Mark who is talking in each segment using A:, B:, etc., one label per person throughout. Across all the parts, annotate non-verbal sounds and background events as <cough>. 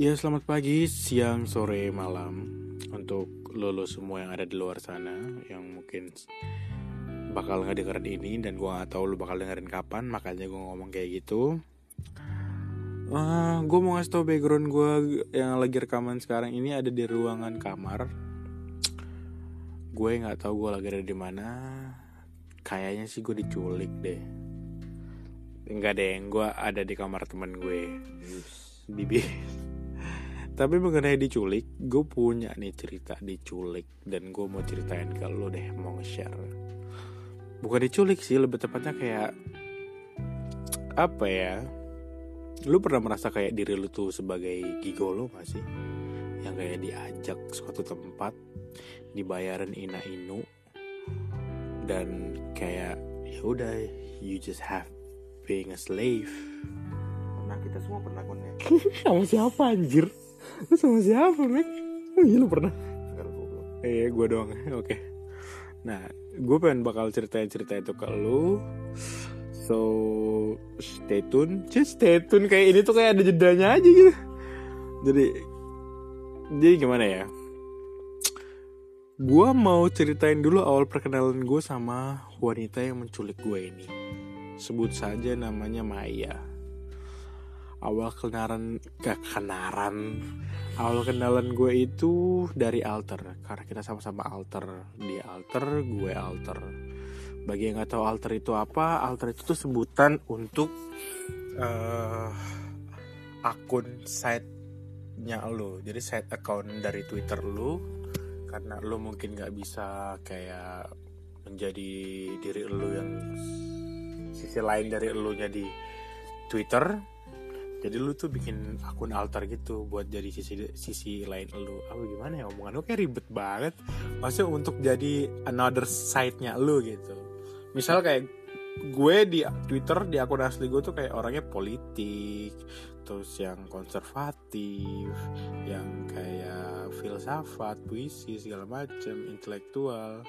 A: Ya selamat pagi, siang, sore, malam. Untuk lolo semua yang ada di luar sana Yang mungkin bakal ngedengerin ini Dan gue gak tahu lu bakal dengerin kapan Makanya gue ngomong kayak gitu. Uh, Gue mau ngasih tau background gue yang lagi rekaman sekarang ini Ada di ruangan kamar. Gue gak tahu gue lagi ada di mana. Kayaknya sih gue diculik deh. Enggak deh, gue ada di kamar temen gue. Bibi tapi mengenai diculik gue punya nih cerita diculik. Dan gue mau ceritain ke lo deh mau nge-share. Bukan diculik sih lebih tepatnya kayak apa ya? Lu pernah merasa kayak diri lu tuh sebagai gigolo gak sih? Yang kayak diajak suatu tempat dibayarin ina inu dan kayak ya udah you just have being a slave.
B: Pernah kita semua pernah kon ya. <laughs>
A: sama siapa anjir lu sama siapa Mek? oh iya lu pernah. Iya gue doang. <laughs> Oke. Nah gue pengen bakal ceritain-cerita itu ke lu. So Stay tune. Just stay tune Kayak ini tuh kayak ada jedanya aja gitu. Jadi Jadi gimana ya? Gue mau ceritain dulu awal perkenalan gue sama wanita yang menculik gue ini. Sebut saja namanya Maya Awal kenalan Kekenaran awal kenalan gue itu dari alter. Karena kita sama-sama alter. Dia alter gue alter. Bagi yang nggak tahu alter itu apa alter itu tuh sebutan untuk eh akun site-nya lo. Jadi site account dari twitter lo. Karena lo mungkin nggak bisa kayak menjadi diri lo yang sisi lain dari lo nya di twitter jadi lu tuh bikin akun alter gitu buat jadi sisi sisi lain lu. Apa gimana ya omongan? Lu kayak ribet banget. Maksudnya untuk jadi another side-nya lu gitu. Misal kayak gue di Twitter di akun asli gue tuh kayak orangnya politik terus yang konservatif yang kayak filsafat puisi segala macem intelektual.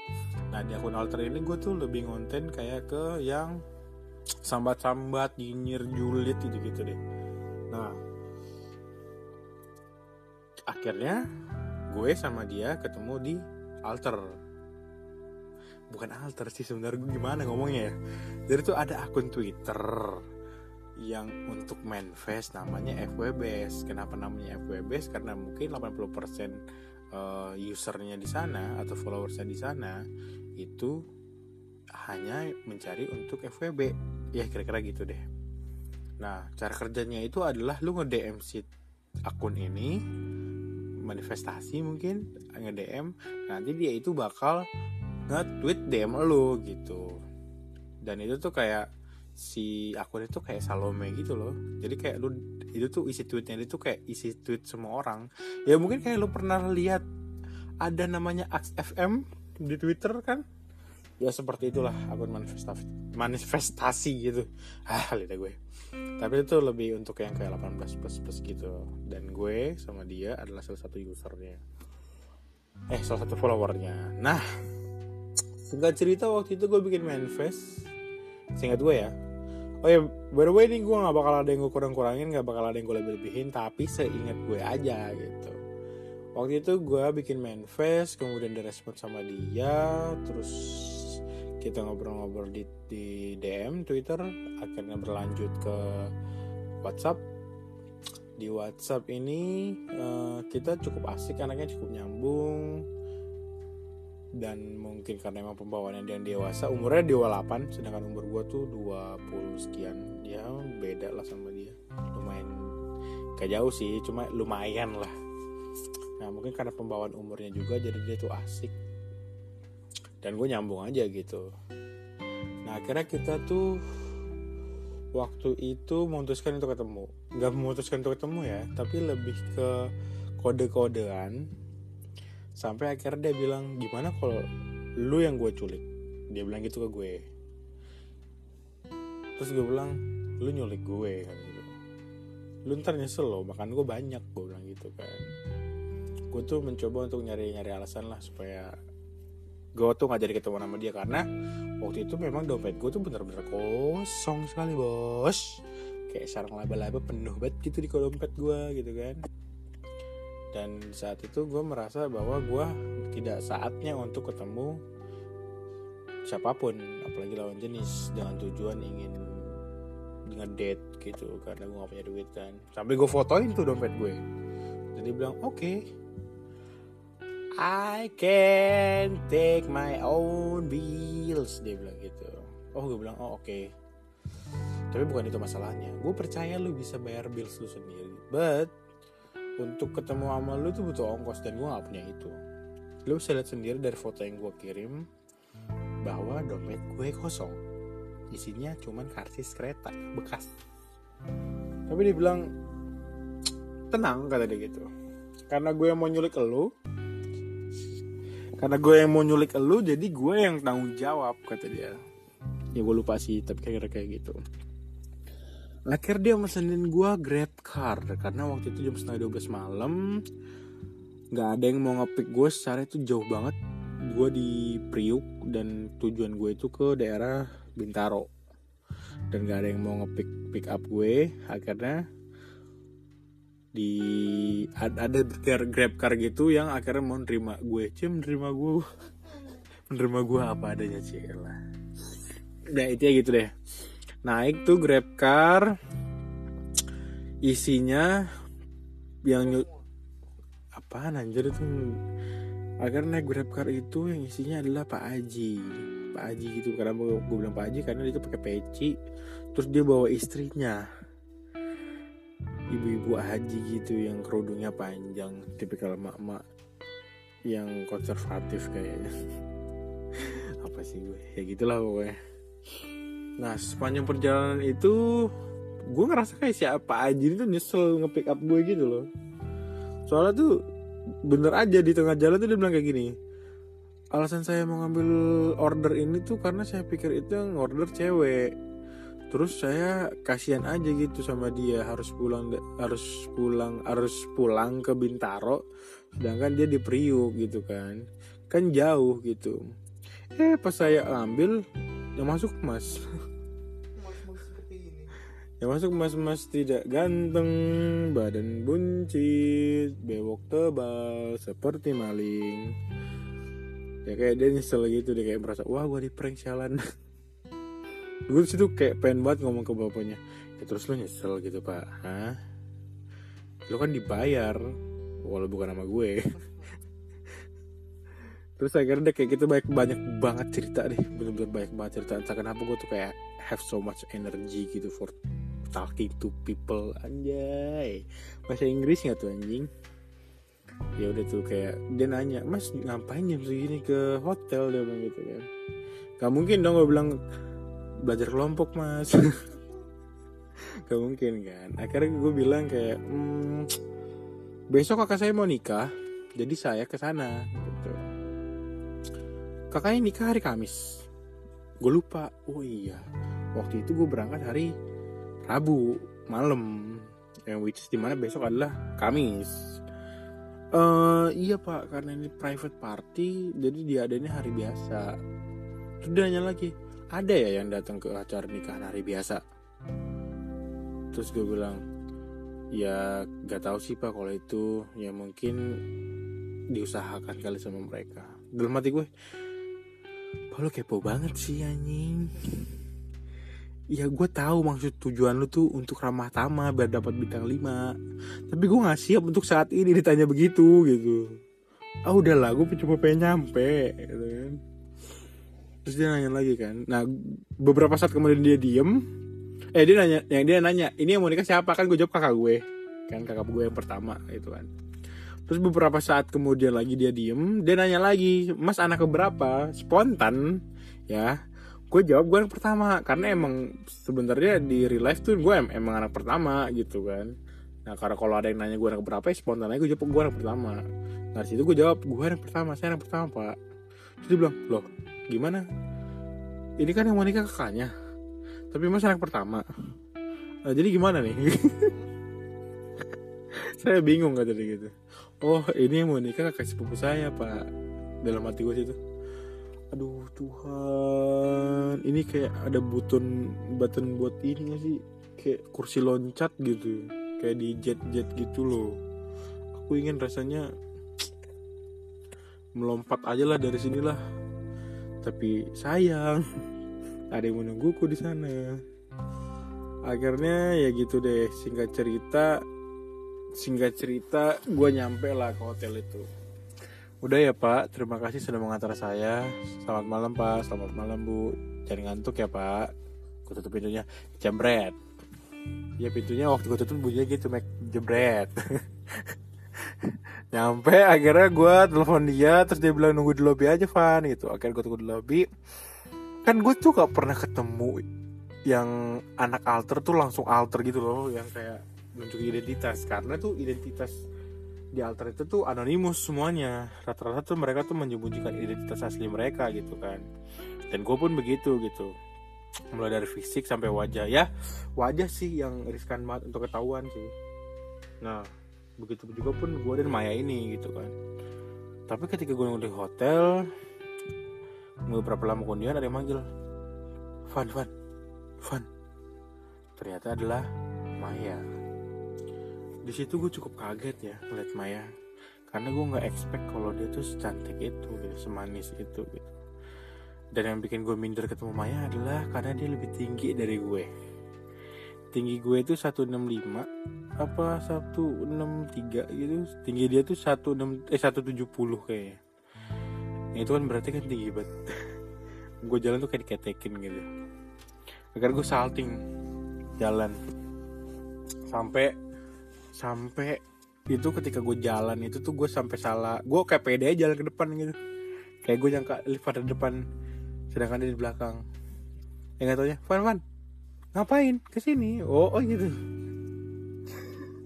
A: Nah di akun alter ini gue tuh lebih ngonten kayak ke yang sambat-sambat nyinyir julid gitu gitu deh Nah, akhirnya gue sama dia ketemu di alter. Bukan alter sih sebenarnya gue gimana ngomongnya ya. Jadi tuh ada akun Twitter yang untuk manifest namanya FWBs. Kenapa namanya FWBs? Karena mungkin 80% uh, usernya di sana atau followersnya di sana itu hanya mencari untuk FWB. Ya kira-kira gitu deh. Nah, cara kerjanya itu adalah lu nge-DM si akun ini manifestasi mungkin nge-DM nanti dia itu bakal nge-tweet DM lu gitu. Dan itu tuh kayak si akun itu kayak Salome gitu loh. Jadi kayak lu itu tuh isi tweetnya itu kayak isi tweet semua orang. Ya mungkin kayak lu pernah lihat ada namanya FM di Twitter kan? Ya seperti itulah akun manifestasi manifestasi gitu. Ah, lihat gue. Tapi itu lebih untuk yang kayak 18 plus plus gitu. Dan gue sama dia adalah salah satu usernya. Eh salah satu followernya. Nah singkat cerita waktu itu gue bikin manifest. Singkat gue ya. Oh ya by the way ini gue nggak bakal ada yang gue kurang kurangin nggak bakal ada yang gue lebih lebihin tapi seingat gue aja gitu. Waktu itu gue bikin manifest kemudian direspon sama dia terus kita ngobrol-ngobrol di, di DM Twitter akhirnya berlanjut ke WhatsApp. Di WhatsApp ini uh, kita cukup asik anaknya cukup nyambung. Dan mungkin karena emang pembawaannya dia dewasa umurnya 28 sedangkan umur gua tuh 20 sekian. Ya beda lah sama dia. Lumayan gak jauh sih cuma lumayan lah. Nah mungkin karena pembawaan umurnya juga jadi dia tuh asik dan gue nyambung aja gitu. Nah akhirnya kita tuh waktu itu memutuskan untuk ketemu. Nggak memutuskan untuk ketemu ya tapi lebih ke kode-kodean. Sampai akhirnya dia bilang gimana kalau lu yang gue culik? Dia bilang gitu ke gue. Terus gue bilang lu nyulik gue kan gitu. Lu ntar nyesel loh makan gue banyak gue bilang gitu kan. Gue tuh mencoba untuk nyari-nyari alasan lah supaya gue tuh gak jadi ketemu sama dia karena waktu itu memang dompet gue tuh bener-bener kosong sekali bos. Kayak sarang laba-laba penuh banget gitu di dompet gue gitu kan. Dan saat itu gue merasa bahwa gue tidak saatnya untuk ketemu siapa pun apalagi lawan jenis dengan tujuan ingin ngedate gitu karena gue gak punya duit kan. Sampai gue fotoin tuh dompet gue jadi bilang oke. okay, I can take my own bills dia bilang gitu. Oh gue bilang oh oke. Okay. tapi bukan itu masalahnya. Gue percaya lu bisa bayar bills lu sendiri. But untuk ketemu sama lu tuh butuh ongkos dan gue gak punya itu. Lu bisa lihat sendiri dari foto yang gue kirim bahwa dompet gue kosong. Isinya cuman karcis kereta bekas. Tapi dia bilang tenang kata dia gitu. Karena gue mau nyulik elu karena gue yang mau nyulik elu jadi gue yang tanggung jawab kata dia. Ya gue lupa sih tapi kayak kayak gitu. Akhir dia mesenin gue grab car karena waktu itu jam setengah 12 malam nggak ada yang mau ngepick gue secara itu jauh banget. Gue di Priuk dan tujuan gue itu ke daerah Bintaro. Dan gak ada yang mau ngepick pick up gue akhirnya di ada grab car gitu yang akhirnya mau nerima gue. Cim nerima gue menerima gue <laughs> apa adanya sih lah. Udah itu ya gitu deh. Naik tuh grab car. Isinya yang apa anjir itu? Akhirnya naik grab car itu yang isinya adalah Pak Aji Pak Aji gitu. Karena gue, bilang Pak Aji karena dia tuh pakai peci. Terus dia bawa istrinya ibu-ibu haji gitu yang kerudungnya panjang tipikal emak-emak yang konservatif kayaknya. <laughs> Apa sih gue? Ya gitulah pokoknya. Nah sepanjang perjalanan itu gue ngerasa kayak siapa aja itu nyesel nge-pick up gue gitu loh. Soalnya tuh bener aja di tengah jalan tuh dia bilang kayak gini alasan saya mau ngambil order ini tuh karena saya pikir itu yang order cewek terus saya kasihan aja gitu sama dia harus pulang harus pulang harus pulang ke Bintaro sedangkan dia di Priuk gitu kan kan jauh gitu eh pas saya ambil yang masuk mas yang masuk mas-mas tidak ganteng, badan buncit, bewok tebal, seperti maling. Ya kayak dia nyesel gitu, dia kayak merasa, wah gue di prank sialan. <laughs> gue situ kayak pengen banget ngomong ke bapaknya, ya terus lo nyesel gitu pak, hah? Lo kan dibayar, walau bukan sama gue. <laughs> terus akhirnya deh kayak gitu banyak banyak banget cerita deh. Bener-bener banyak banget cerita. Entah kenapa gue tuh kayak have so much energy gitu for talking to people anjay. Bahasa Inggris nggak tuh anjing? Ya udah tuh kayak dia nanya mas ngapain jam segini ke hotel? Dia bilang gitu kan. Gak mungkin dong gue bilang belajar kelompok mas. <laughs> Gak mungkin kan? Akhirnya gue bilang kayak hmm, besok kakak saya mau nikah jadi saya ke sana gitu. Kakaknya nikah hari Kamis. Gue lupa. Oh iya. Waktu itu gue berangkat hari Rabu malam yang which di mana besok adalah Kamis. Uh, iya pak. Karena ini private party jadi dia adanya hari biasa. Terus dia nanya lagi ada ya yang datang ke acara nikahan hari biasa. Terus gue bilang ya gak tahu sih pak kalau itu. Ya mungkin diusahakan kali sama mereka. Dalam hati gue Kalau kepo banget sih anjing. Ya gue tahu maksud tujuan lu tuh untuk ramah tamah biar dapat bintang 5 Tapi gue gak siap untuk saat ini ditanya begitu gitu. Ah udahlah gue coba pengen nyampe gitu kan Terus dia nanya lagi kan Nah beberapa saat kemudian dia diem Eh dia nanya Yang dia nanya Ini yang mau nikah siapa Kan gue jawab kakak gue Kan kakak gue yang pertama gitu kan Terus beberapa saat kemudian lagi dia diem, dia nanya lagi, Mas anak keberapa? Spontan, ya. Gue jawab gue anak pertama, karena emang sebenarnya di real life tuh gue em emang anak pertama gitu kan. Nah karena kalau ada yang nanya gue anak berapa, ya spontan aja gue jawab gue anak pertama. Nah situ gue jawab gue anak pertama, saya anak pertama pak. Terus dia bilang, loh gimana? Ini kan yang mau nikah kakaknya, tapi mas anak pertama. Nah, jadi gimana nih? <laughs> saya bingung kata dia gitu. Oh ini yang mau nikah kakak sepupu saya pak. Dalam hati gue situ aduh Tuhan. Ini kayak ada button button buat ini gak sih? Kayak kursi loncat gitu. Kayak di jet jet gitu loh. Aku ingin rasanya <tsk> melompat aja lah dari sinilah tapi sayang <laughs> ada yang menungguku di sana. Akhirnya ya gitu deh singkat cerita singkat cerita gue nyampe lah ke hotel itu. Udah ya pak. Terima kasih sudah mengantar saya. Selamat malam pak. Selamat malam bu. Jangan ngantuk ya pak. Gue tutup pintunya. Jambret. Ya pintunya waktu gue tutup bunyinya gitu mek. Jebret <laughs> nyampe akhirnya gue telepon dia terus dia bilang nunggu di lobby aja Van gitu. Akhirnya gue tunggu di lobby. Kan gue tuh gak pernah ketemu yang anak alter tuh langsung alter gitu loh yang kayak nunjukin identitas. Karena tuh identitas di alter itu tuh anonimus semuanya. Rata-rata tuh mereka tuh menyembunyikan identitas asli mereka gitu kan. Dan gue pun begitu gitu. Mulai dari fisik sampai wajah. Ya wajah sih yang riskan banget untuk ketahuan sih. Nah begitu juga pun gue dan Maya ini gitu kan. Tapi ketika gue di hotel beberapa lama kemudian ada yang manggil Van Van Van. Ternyata adalah Maya. Di situ gue cukup kaget ya ngeliat Maya. Karena gue nggak expect kalau dia tuh secantik itu gitu, semanis itu gitu. Dan yang bikin gue minder ketemu Maya adalah karena dia lebih tinggi dari gue tinggi gue itu 165 apa 163 gitu. Tinggi dia tuh 16 eh 170 kayaknya. Itu kan berarti kan tinggi banget. <laughs> Gue jalan tuh kayak diketekin gitu. Agar gue salting jalan. Sampai sampai itu ketika gue jalan itu tuh gue sampai salah. Gue kayak pede aja jalan ke depan gitu. Kayak gue nyangka lift ada depan sedangkan dia di belakang. Yang nggak taunya. Van Van ngapain? Ke sini. Oh oh gitu.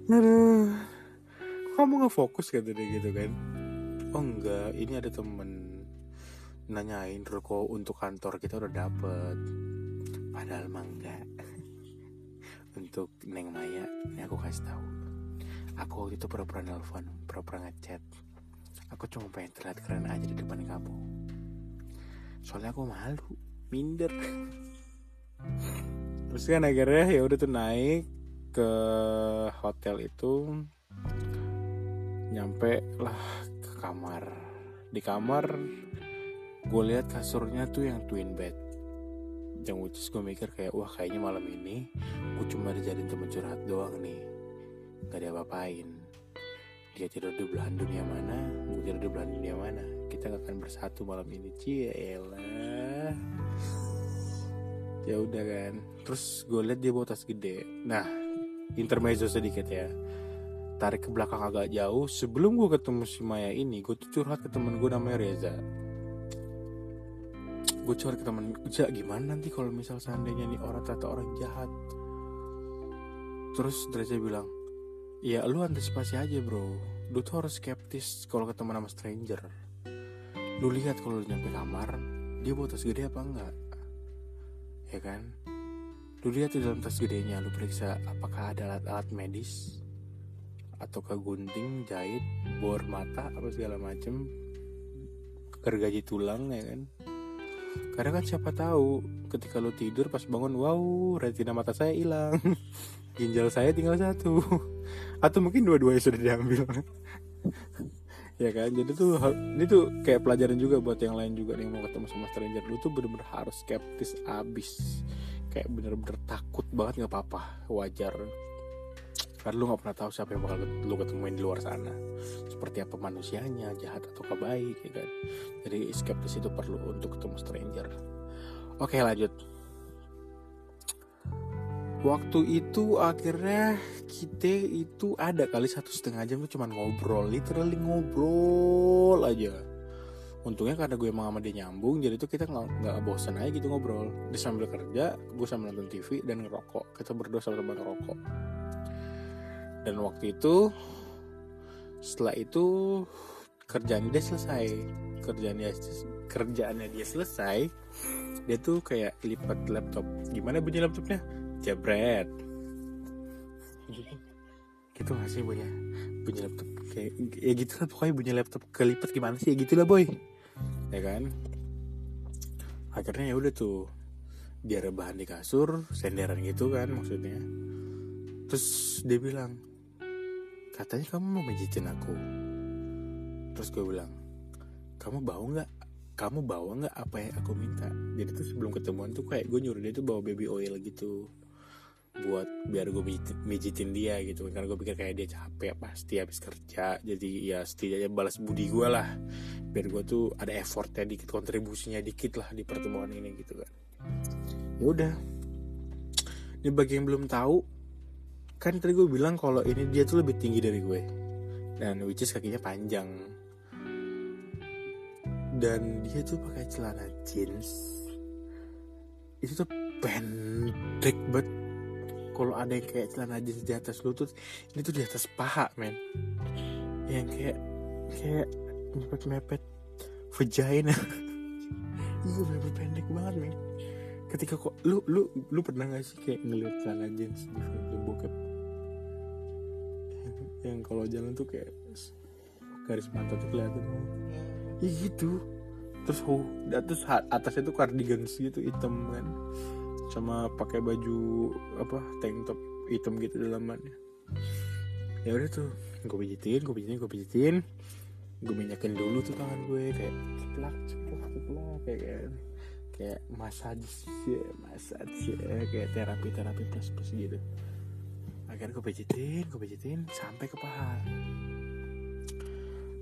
A: Aduh. Kamu nggak fokus kata dia gitu kan? Oh enggak. Ini ada temen nanyain rokok untuk kantor kita udah dapet? Padahal mah enggak. <laughs> Untuk Neng Maya ini aku kasih tahu. Aku waktu itu pura-pura nelfon pura-pura ngechat. Aku cuma pengen terlihat keren aja di depan kamu. Soalnya aku malu minder <laughs> terus kan akhirnya ya udah tuh naik ke hotel itu nyampe lah ke kamar. Di kamar gue lihat kasurnya tuh yang twin bed. Yang which gue mikir kayak wah kayaknya malam ini gue cuma dijadiin temen curhat doang nih. Gak ada apa-apain. Dia tidur di belahan dunia mana gue tidur di belahan dunia mana. Kita gak akan bersatu malam ini cielah ya udah kan. Terus gue lihat dia bawa tas gede. Nah intermezzo sedikit ya. Tarik ke belakang agak jauh. Sebelum gue ketemu si Maya ini gue tuh curhat ke temen gue namanya Reza. Gue curhat ke temen Ja gimana nanti kalau misal seandainya nih orang ternyata orang jahat? Terus Reza bilang ya lu antisipasi aja bro. Lu tuh harus skeptis kalau ketemu sama stranger. Lu lihat kalau nyampe kamar dia bawa tas gede apa enggak ya kan? Lu lihat di dalam tas gedenya lu periksa apakah ada alat-alat medis atau ke gunting jahit bor mata apa segala macem gergaji tulang ya kan? Karena kan siapa tahu ketika lu tidur pas bangun wow retina mata saya hilang. <laughs> Ginjal saya tinggal satu. <laughs> Atau mungkin dua-duanya sudah diambil <laughs> ya kan? Jadi tuh ini tuh kayak pelajaran juga buat yang lain juga yang mau ketemu sama stranger. Lu tuh bener-bener harus skeptis abis. Kayak bener-bener takut banget nggak apa-apa. Wajar. Karena lu nggak pernah tahu siapa yang bakal lu ketemuin di luar sana. Seperti apa manusianya jahat atau baik ya kan? Jadi skeptis itu perlu untuk ketemu stranger. Oke lanjut waktu itu akhirnya kita itu ada kali satu setengah jam tuh cuman ngobrol literally ngobrol aja. Untungnya karena gue emang sama dia nyambung jadi tuh kita nggak nggak bosan aja gitu ngobrol. Dia sambil kerja gue sambil nonton TV dan ngerokok. Kita berdua sama sama ngerokok. Dan waktu itu setelah itu kerjaan dia selesai. Kerjaan dia kerjaannya dia selesai dia tuh kayak lipat laptop. Gimana bunyi laptopnya jebret. Gitu gak sih bunyi bunyi laptop kayak ya gitu lah pokoknya bunyi laptop kelipat gimana sih? Ya gitu lah boy. Ya kan? Akhirnya ya udah tuh dia rebahan di kasur senderan gitu kan maksudnya. Terus dia bilang katanya kamu mau pijitin aku. Terus gue bilang kamu bawa nggak? Kamu bawa nggak apa yang aku minta? Jadi tuh sebelum ketemuan tuh kayak gue nyuruh dia tuh bawa baby oil gitu buat biar gue mijitin, dia gitu. Karena gue pikir kayak dia capek pasti habis kerja. Jadi ya setidaknya balas budi gue lah. Biar gue tuh ada effortnya dikit kontribusinya dikit lah di pertemuan ini gitu kan. Ya udah. Ini bagi yang belum tahu kan tadi gue bilang kalau ini dia tuh lebih tinggi dari gue. Dan which is kakinya panjang. Dan dia tuh pakai celana jeans. Itu tuh pendek banget kalau ada yang kayak celana jeans di atas lutut ini tuh di atas paha men. Yang kayak kayak mepet mepet vagina. <laughs> Iya bener pendek banget men. Ketika kok lu lu lu pernah gak sih kayak ngeliat celana jeans di film bokep? Yang, kalau jalan tuh kayak garis pantat tuh kelihatan. Ya gitu. Terus oh terus atasnya tuh cardigan gitu hitam kan sama pakai baju apa tank top hitam gitu dalamannya. Ya udah tuh gue pijitin gue pijitin gue pijitin gue minyakin dulu tuh tangan gue kayak ceplak ceplak ceplak kayak kayak, kayak massage ya massage ya kayak terapi terapi plus plus gitu. Akhirnya gue pijitin gue pijitin sampai ke paha.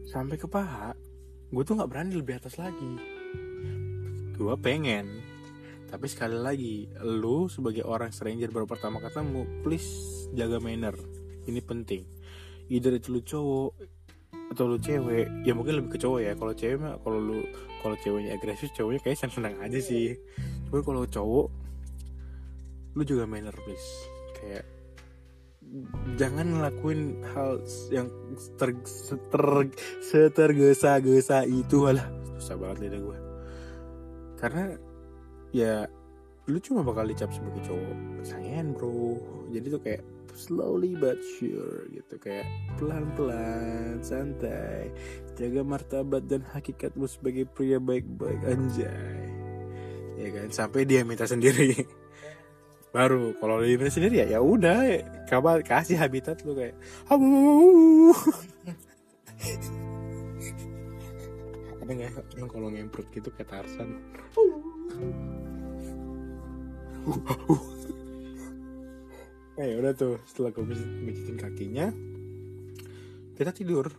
A: Sampai ke paha gue tuh nggak berani lebih atas lagi. Gue pengen tapi sekali lagi lu sebagai orang stranger baru pertama ketemu please jaga manner. Ini penting. Either itu lu cowok atau lu cewek ya mungkin lebih ke cowok ya. Kalau cewek mah kalau lu kalau ceweknya agresif cowoknya kayak senang senang aja sih. Tapi kalau cowok lu juga manner please. Kayak jangan ngelakuin hal yang ter, seter, setergesa-gesa itu. Lah susah banget lidah gue karena ya lu cuma bakal dicap sebagai cowok. Sayang bro. Jadi tuh kayak slowly but sure gitu. Kayak pelan-pelan santai. Jaga martabat dan hakikatmu sebagai pria baik-baik anjay. Ya kan? Sampai dia minta sendiri. <laughs> Baru kalau dia minta sendiri ya ya udah. Kabar kasih habitat lu kayak <laughs> ada nggak yang kalau ngemprut gitu kayak Tarsan Eh udah tuh setelah gue mijitin kakinya kita tidur.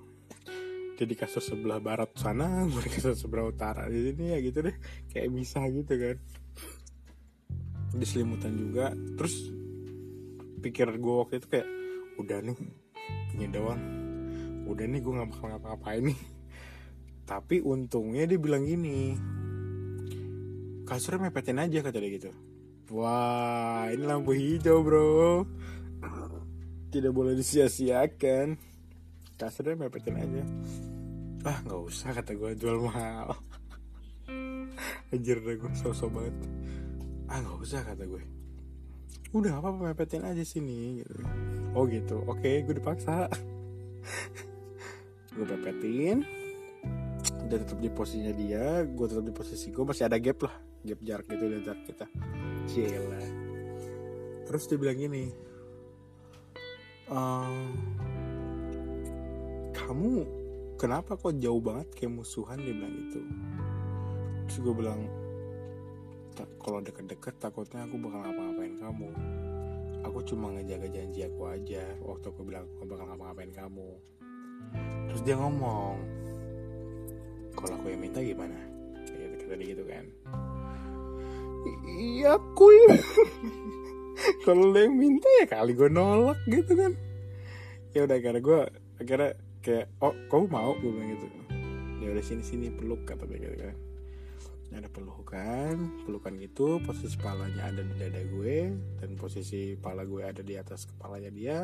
A: Jadi kasur sebelah barat sana <laughs> di kasur sebelah utara. Di sini ya gitu deh kayak bisa gitu kan. Di selimutan juga. Terus pikir gue waktu itu kayak udah nih ini doang. Udah nih gue nggak bakal ngapa-ngapain nih. Tapi untungnya dia bilang gini kasurnya mepetin aja kata dia gitu. Wah ini lampu hijau bro. Tidak boleh disia-siakan. Kasurnya mepetin aja. Ah nggak usah kata gue jual mahal. Anjir dah gue sosok banget. Ah nggak usah kata gue udah apa apa mepetin aja sini gitu. Oh gitu. Oke gue dipaksa. Gue pepetin. Dan tetap di posisinya dia gue tetap di posisi gue masih ada gap lah gap jarak gitu di antara kita. Cila terus dia bilang gini "Ehm, kamu kenapa kok jauh banget kayak musuhan? Dia bilang gitu. Terus gue bilang "Tak- kalau deket-deket takutnya aku bakal ngapa-ngapain kamu. Aku cuma ngejaga janji aku aja waktu aku bilang aku bakal ngapa-ngapain kamu. Terus dia ngomong kalau aku yang minta gimana? Kayak gitu tadi gitu kan iya aku ya <laughs> kalau lo yang minta ya kali gue nolak gitu kan. Ya udah karena gue akhirnya kayak oh kamu mau? Gue bilang gitu. Ya udah sini sini peluk kata dia gitu kan. Ada pelukan pelukan gitu posisi kepalanya ada di dada gue dan posisi kepala gue ada di atas kepalanya dia.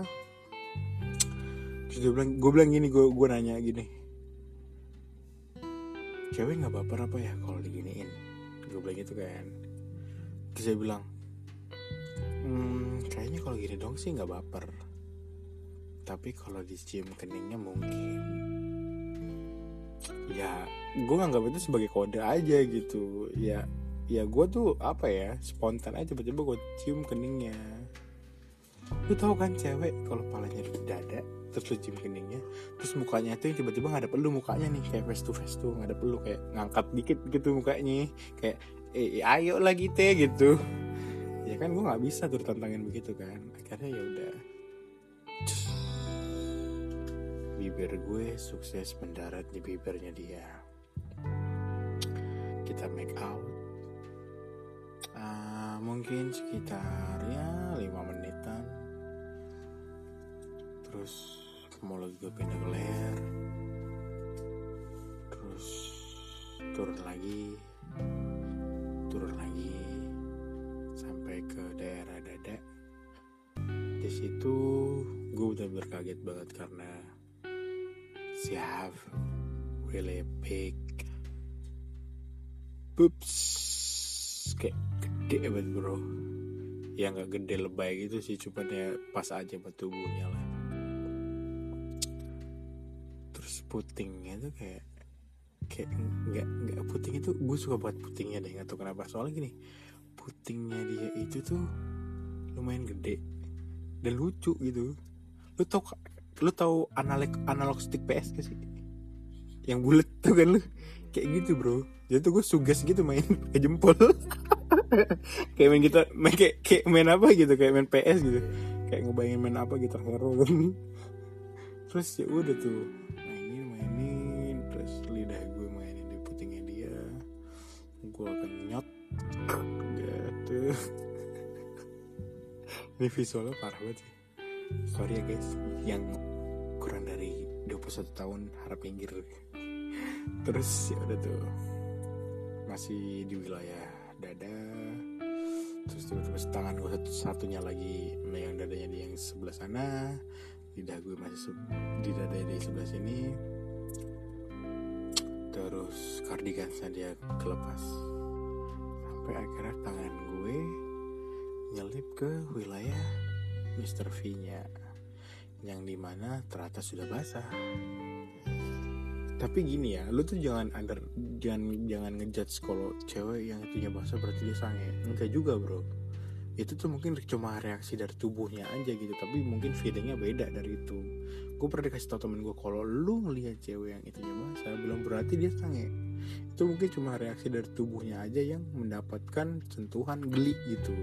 A: Terus dia bilang gue bilang gini gue gue nanya gini. Cewek nggak baper apa ya kalau diginiin? Gue bilang gitu kan terus dia bilang hmm, kayaknya kalau gini dong sih nggak baper. Tapi kalau dicium keningnya mungkin. Ya gue nganggap itu sebagai kode aja gitu. Ya ya gue tuh apa ya spontan aja tiba-tiba gue cium keningnya. Lu tau kan cewek kalau palanya di dada terus lu cium keningnya terus mukanya tuh yang tiba-tiba nggak ada pelu mukanya nih kayak face to face tuh nggak ada pelu kayak ngangkat dikit gitu mukanya. Kayak eh ayo lagi teh gitu. Ya kan gue nggak bisa tuh tantangin begitu kan. Akhirnya ya udah. Bibir gue sukses mendarat di bibirnya dia. Kita make out. Ah, mungkin sekitar ya lima menitan. Terus mulut gue pindah ke leher. Terus turun lagi turun lagi sampai ke daerah dada. Di situ gue benar-benar kaget banget karena she have really big boobs kayak gede banget bro. Ya nggak gede lebay gitu sih cuman ya pas aja buat tubuhnya lah. Terus putingnya tuh kayak kayak nggak nggak puting itu gue suka buat putingnya deh nggak tahu kenapa. Soalnya gini putingnya dia itu tuh lumayan gede dan lucu gitu. Lu tau lu tau analog analog stick PS gak sih? Yang bulat <laughs> tuh kan lu kayak gitu bro. Jadi tuh gue suges gitu main <laughs> jempol. <laughs> Kayak main kita main kayak, kayak main apa gitu kayak main PS gitu. Kayak ngebayangin main apa gitu hero. Terus ya udah tuh mainin mainin <laughs> ini visualnya parah banget sih. Sorry ya guys. Yang kurang dari 21 tahun harap pinggir. <laughs> Terus ya udah tuh. Masih di wilayah dada. Terus tiba-tiba tangan gue satu satunya lagi megang dadanya di yang sebelah sana. Lidah gue masih di dada di sebelah sini. Terus kardigannya dia kelepas sampai akhirnya tangan gue nyelip ke wilayah Mr. V nya yang di mana ternyata sudah basah tapi gini ya lu tuh jangan under jangan jangan ngejudge kalau cewek yang itunya basah berarti dia sange enggak juga bro itu tuh mungkin cuma reaksi dari tubuhnya aja gitu tapi mungkin feelingnya beda dari itu. Gue pernah dikasih tau temen gue kalau lu ngelihat cewek yang itunya basah belum berarti dia sange. Itu mungkin cuma reaksi dari tubuhnya aja yang mendapatkan sentuhan geli gitu.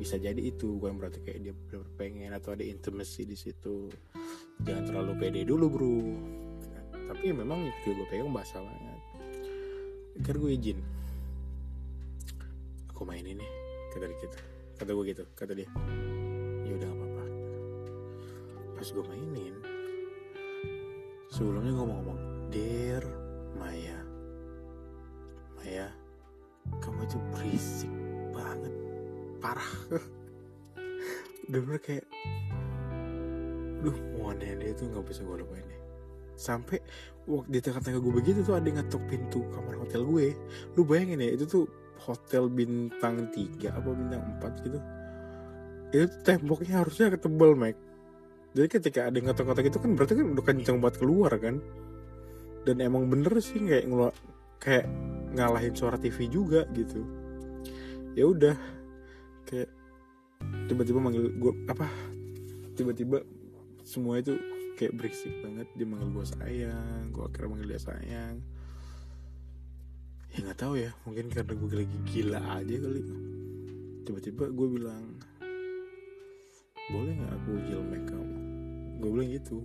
A: Bisa jadi itu bukan berarti kayak dia pengen atau ada intimacy di situ. Jangan terlalu pede dulu bro. Tapi ya memang itu gue pegang basah banget. Akhirnya gue izin. Aku main ini kata dia gitu kata gue gitu kata dia. Ya udah gak apa-apa. Pas gue mainin sebelumnya gue mau ngomong dear Maya Maya kamu itu berisik banget parah. <laughs> Udah bener kayak duh muannya dia tuh nggak bisa gue lupain deh. Sampai waktu di tengah-tengah gue begitu tuh ada yang ngetok pintu kamar hotel gue. Lu bayangin ya itu tuh hotel bintang 3 apa bintang 4 gitu. Itu temboknya harusnya ketebal Mac. Jadi ketika ada yang ngetok-ngetok itu kan berarti kan udah kenceng buat keluar kan? Dan emang bener sih kayak ngelua kayak ngalahin suara TV juga gitu. Ya udah kayak tiba-tiba manggil gue apa tiba-tiba semua itu kayak berisik banget. Dia manggil gue sayang gue akhirnya manggil dia sayang ya nggak tahu ya mungkin karena gue lagi gila aja kali. Tiba-tiba gue bilang boleh nggak aku jilmek kamu? Gue bilang gitu.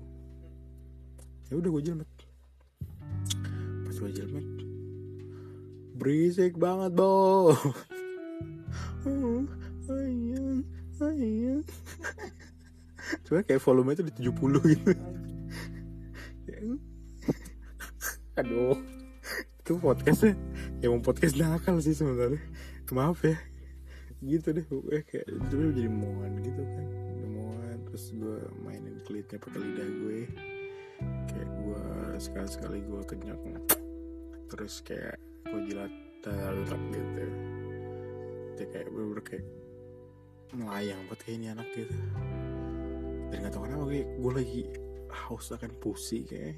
A: Ya udah gue jilmek pas gue jilmek berisik banget bo. Ayang ayang Cuma kayak volume itu di 70 gitu. Aduh Itu podcastnya Emang podcast nakal sih sebenarnya. Maaf ya. Gitu deh pokoknya kayak Itu jadi moan gitu kan. Moan Terus gue mainin klitnya pakai lidah gue. Kayak gue Sekali-sekali gue kenyot Terus kayak Gue jilat Dalam gitu. Dia kayak bener-bener kayak Melayang buat kayak ini anak gitu. Dan gak tau kenapa gue, gue lagi haus akan pusi kayak.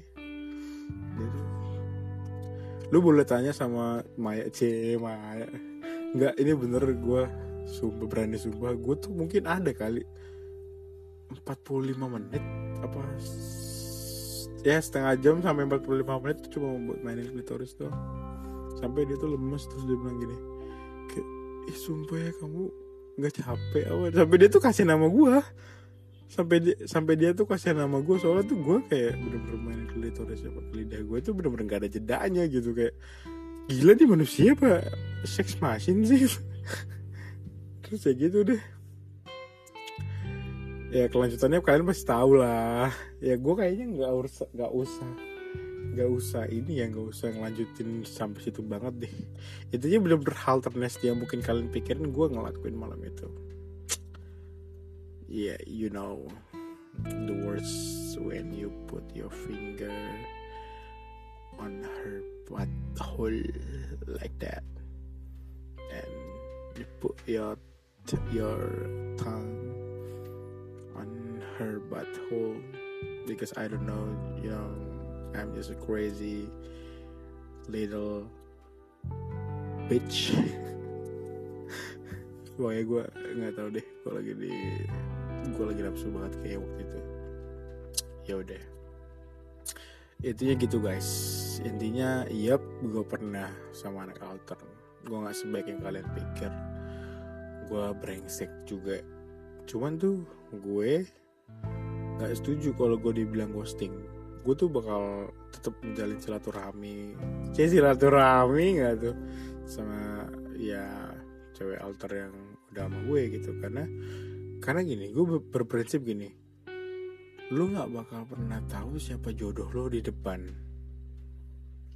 A: Jadi, lu boleh tanya sama Maya C Maya nggak ini bener gue sumpah berani sumpah. Gue tuh mungkin ada kali 45 menit apa ya setengah jam sampai 45 menit tuh cuma buat mainin klitoris tuh sampai dia tuh lemes terus dia bilang gini kayak ih sumpah ya kamu nggak capek apa? Sampai dia tuh kasih nama gua sampai dia sampai dia tuh kasih nama gue soalnya tuh gue kayak bener-bener main klitoris ya pakai lidah gue tuh bener-bener gak ada jedanya gitu kayak gila nih manusia apa sex machine sih. <laughs> Terus ya gitu deh. Ya kelanjutannya kalian pasti tahu lah. Ya gue kayaknya nggak usah nggak usah nggak usah ini ya nggak usah ngelanjutin sampai situ banget deh. Intinya bener-bener hal ternasty yang mungkin kalian pikirin gue ngelakuin malam itu yeah you know the words when you put your finger on her butthole like that and you put your your tongue on her butthole because I don't know you know I'm just a crazy little bitch. <laughs> Pokoknya gue nggak tahu deh gue lagi di gue lagi nafsu banget kayak waktu itu. Ya udah. Intinya gitu guys. Intinya yep gue pernah sama anak alter. Gue nggak sebaik yang kalian pikir. Gue brengsek juga. Cuman tuh gue nggak setuju kalau gue dibilang ghosting. Gue tuh bakal tetap menjalin silaturahmi. Kayak silaturahmi nggak tuh? Sama ya cewek alter yang udah sama gue gitu. Karena karena gini gue ber- berprinsip gini. Lu nggak bakal pernah tahu siapa jodoh lo di depan.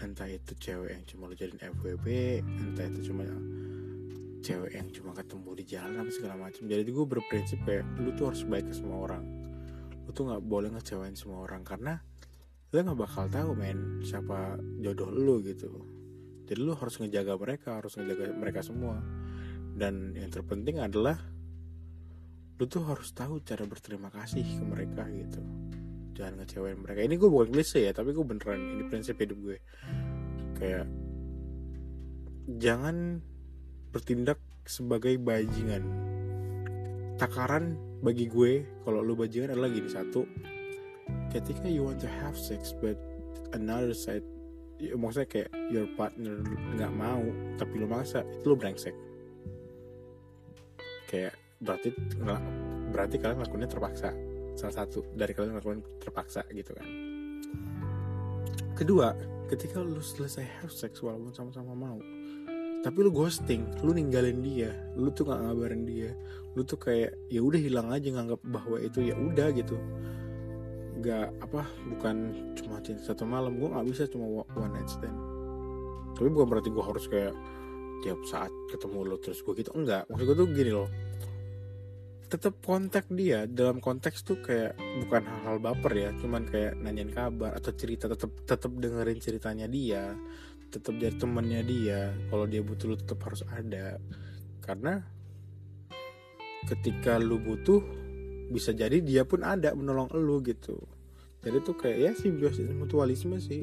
A: Entah itu cewek yang cuma lo jadiin FWB entah itu cuma cewek yang cuma ketemu di jalan apa segala macam jadi gue berprinsip kayak lu tuh harus baik ke semua orang. Lu tuh nggak boleh ngecewain semua orang karena lu nggak bakal tahu men siapa jodoh lu gitu. Jadi lu harus ngejaga mereka harus ngejaga mereka semua. Dan yang terpenting adalah lu tuh harus tahu cara berterima kasih ke mereka gitu. Jangan ngecewain mereka. Ini gue bukan klise ya tapi gue beneran ini prinsip hidup gue. Kayak jangan bertindak sebagai bajingan. Takaran bagi gue kalau lu bajingan adalah gini satu ketika you want to have sex but another side ya, maksudnya kayak your partner nggak mau tapi lu maksa itu lu brengsek. Kayak berarti berarti kalian lakukannya terpaksa. Salah satu dari kalian lakukan terpaksa gitu kan. Kedua ketika lu selesai have sex walaupun sama-sama mau tapi lu ghosting lu ninggalin dia lu tuh nggak ngabarin dia lu tuh kayak ya udah hilang aja nganggap bahwa itu ya udah gitu. Nggak apa bukan cuma cinta satu malam gue nggak bisa cuma one night stand. Tapi bukan berarti gue harus kayak tiap saat ketemu lo terus gue gitu enggak. Maksud gue tuh gini loh tetap kontak dia. Dalam konteks tuh kayak bukan hal-hal baper ya cuman kayak nanyain kabar atau cerita tetap tetap dengerin ceritanya dia tetap jadi temannya dia. Kalau dia butuh lu tetap harus ada. Karena ketika lu butuh bisa jadi dia pun ada menolong lu gitu. Jadi tuh kayak ya simbiosis mutualisme sih.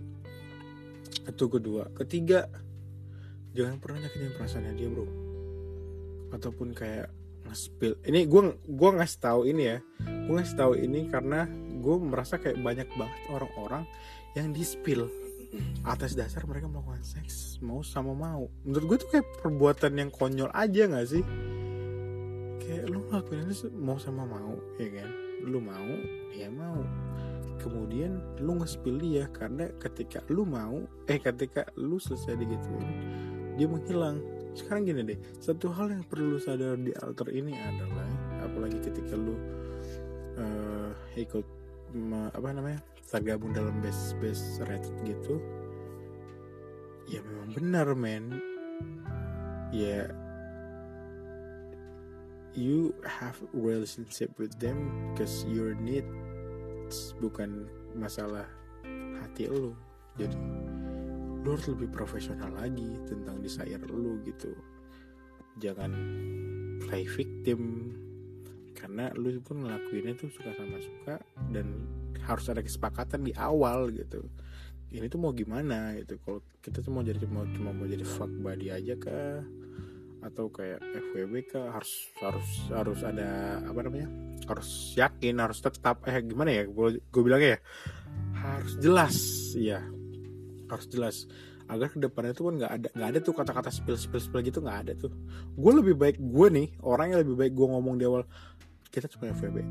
A: Itu kedua. Ketiga jangan pernah nyakitin perasaannya dia bro. Ataupun kayak nge-spill. Ini gue gua ngasih tahu ini ya. Gue ngasih tahu ini karena gue merasa kayak banyak banget orang-orang yang di spill atas dasar mereka melakukan seks mau sama mau. Menurut gue tuh kayak perbuatan yang konyol aja nggak sih? Kayak lu ngelakuin itu mau sama mau ya kan? Lu mau dia mau. Kemudian lu nge-spill dia karena ketika lu mau eh ketika lu selesai digituin dia menghilang sekarang gini deh satu hal yang perlu sadar di alter ini adalah apalagi ketika lu eh, ikut me- apa namanya tergabung dalam base base Reddit gitu ya memang benar men. Ya you have relationship with them because your needs bukan masalah hati lu jadi lu harus lebih profesional lagi tentang desire lu gitu. Jangan play victim. Karena lu pun ngelakuinnya tuh suka sama suka dan harus ada kesepakatan di awal gitu. Ini tuh mau gimana gitu? Kalau kita tuh mau jadi cuma cuma mau jadi fuck buddy aja kah? Atau kayak FWB kah? Harus harus harus ada apa namanya? Harus yakin harus tetap eh gimana ya? Gue bilang ya? Harus jelas. Ya harus jelas. Agar ke depannya tuh kan nggak ada nggak ada tuh kata-kata spill spill spill gitu nggak ada tuh. Gue lebih baik gue nih orang yang lebih baik gue ngomong di awal kita cuma FVB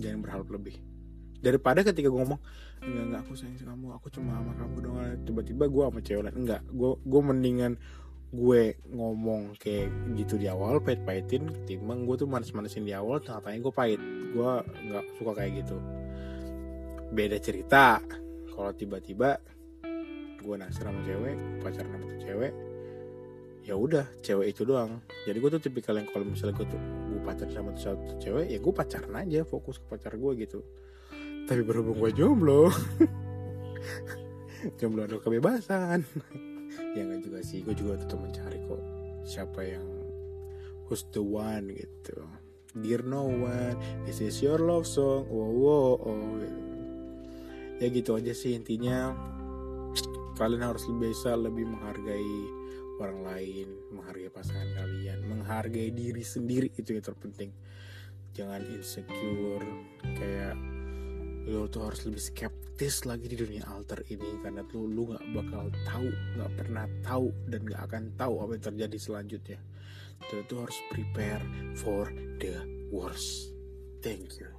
A: jangan berharap lebih. Daripada ketika gue ngomong enggak enggak aku sayang sama kamu aku cuma sama kamu doang. Tiba-tiba gue sama cewek lain enggak. Gue gue mendingan gue ngomong kayak gitu di awal pahit-pahitin ketimbang gue tuh manis-manisin di awal tengah-tengahnya gue pahit. Gue nggak suka kayak gitu. Beda cerita. Kalau tiba-tiba gue naksir sama cewek pacaran sama cewek ya udah cewek itu doang. Jadi gue tuh tipikal yang kalau misalnya gue tuh gue pacaran sama satu cewek ya gue pacaran aja fokus ke pacar gue gitu. Tapi berhubung gue jomblo <laughs> jomblo ada kebebasan. <laughs> Ya nggak juga sih gue juga tetap mencari kok siapa yang who's the one gitu. Dear no one this is your love song wow wow oh gitu. ya gitu aja sih intinya kalian harus bisa lebih menghargai orang lain menghargai pasangan kalian menghargai diri sendiri itu yang terpenting. Jangan insecure kayak lo tuh harus lebih skeptis lagi di dunia alter ini karena tuh lu nggak bakal tahu nggak pernah tahu dan nggak akan tahu apa yang terjadi selanjutnya. Jadi tuh harus prepare for the worst. Thank you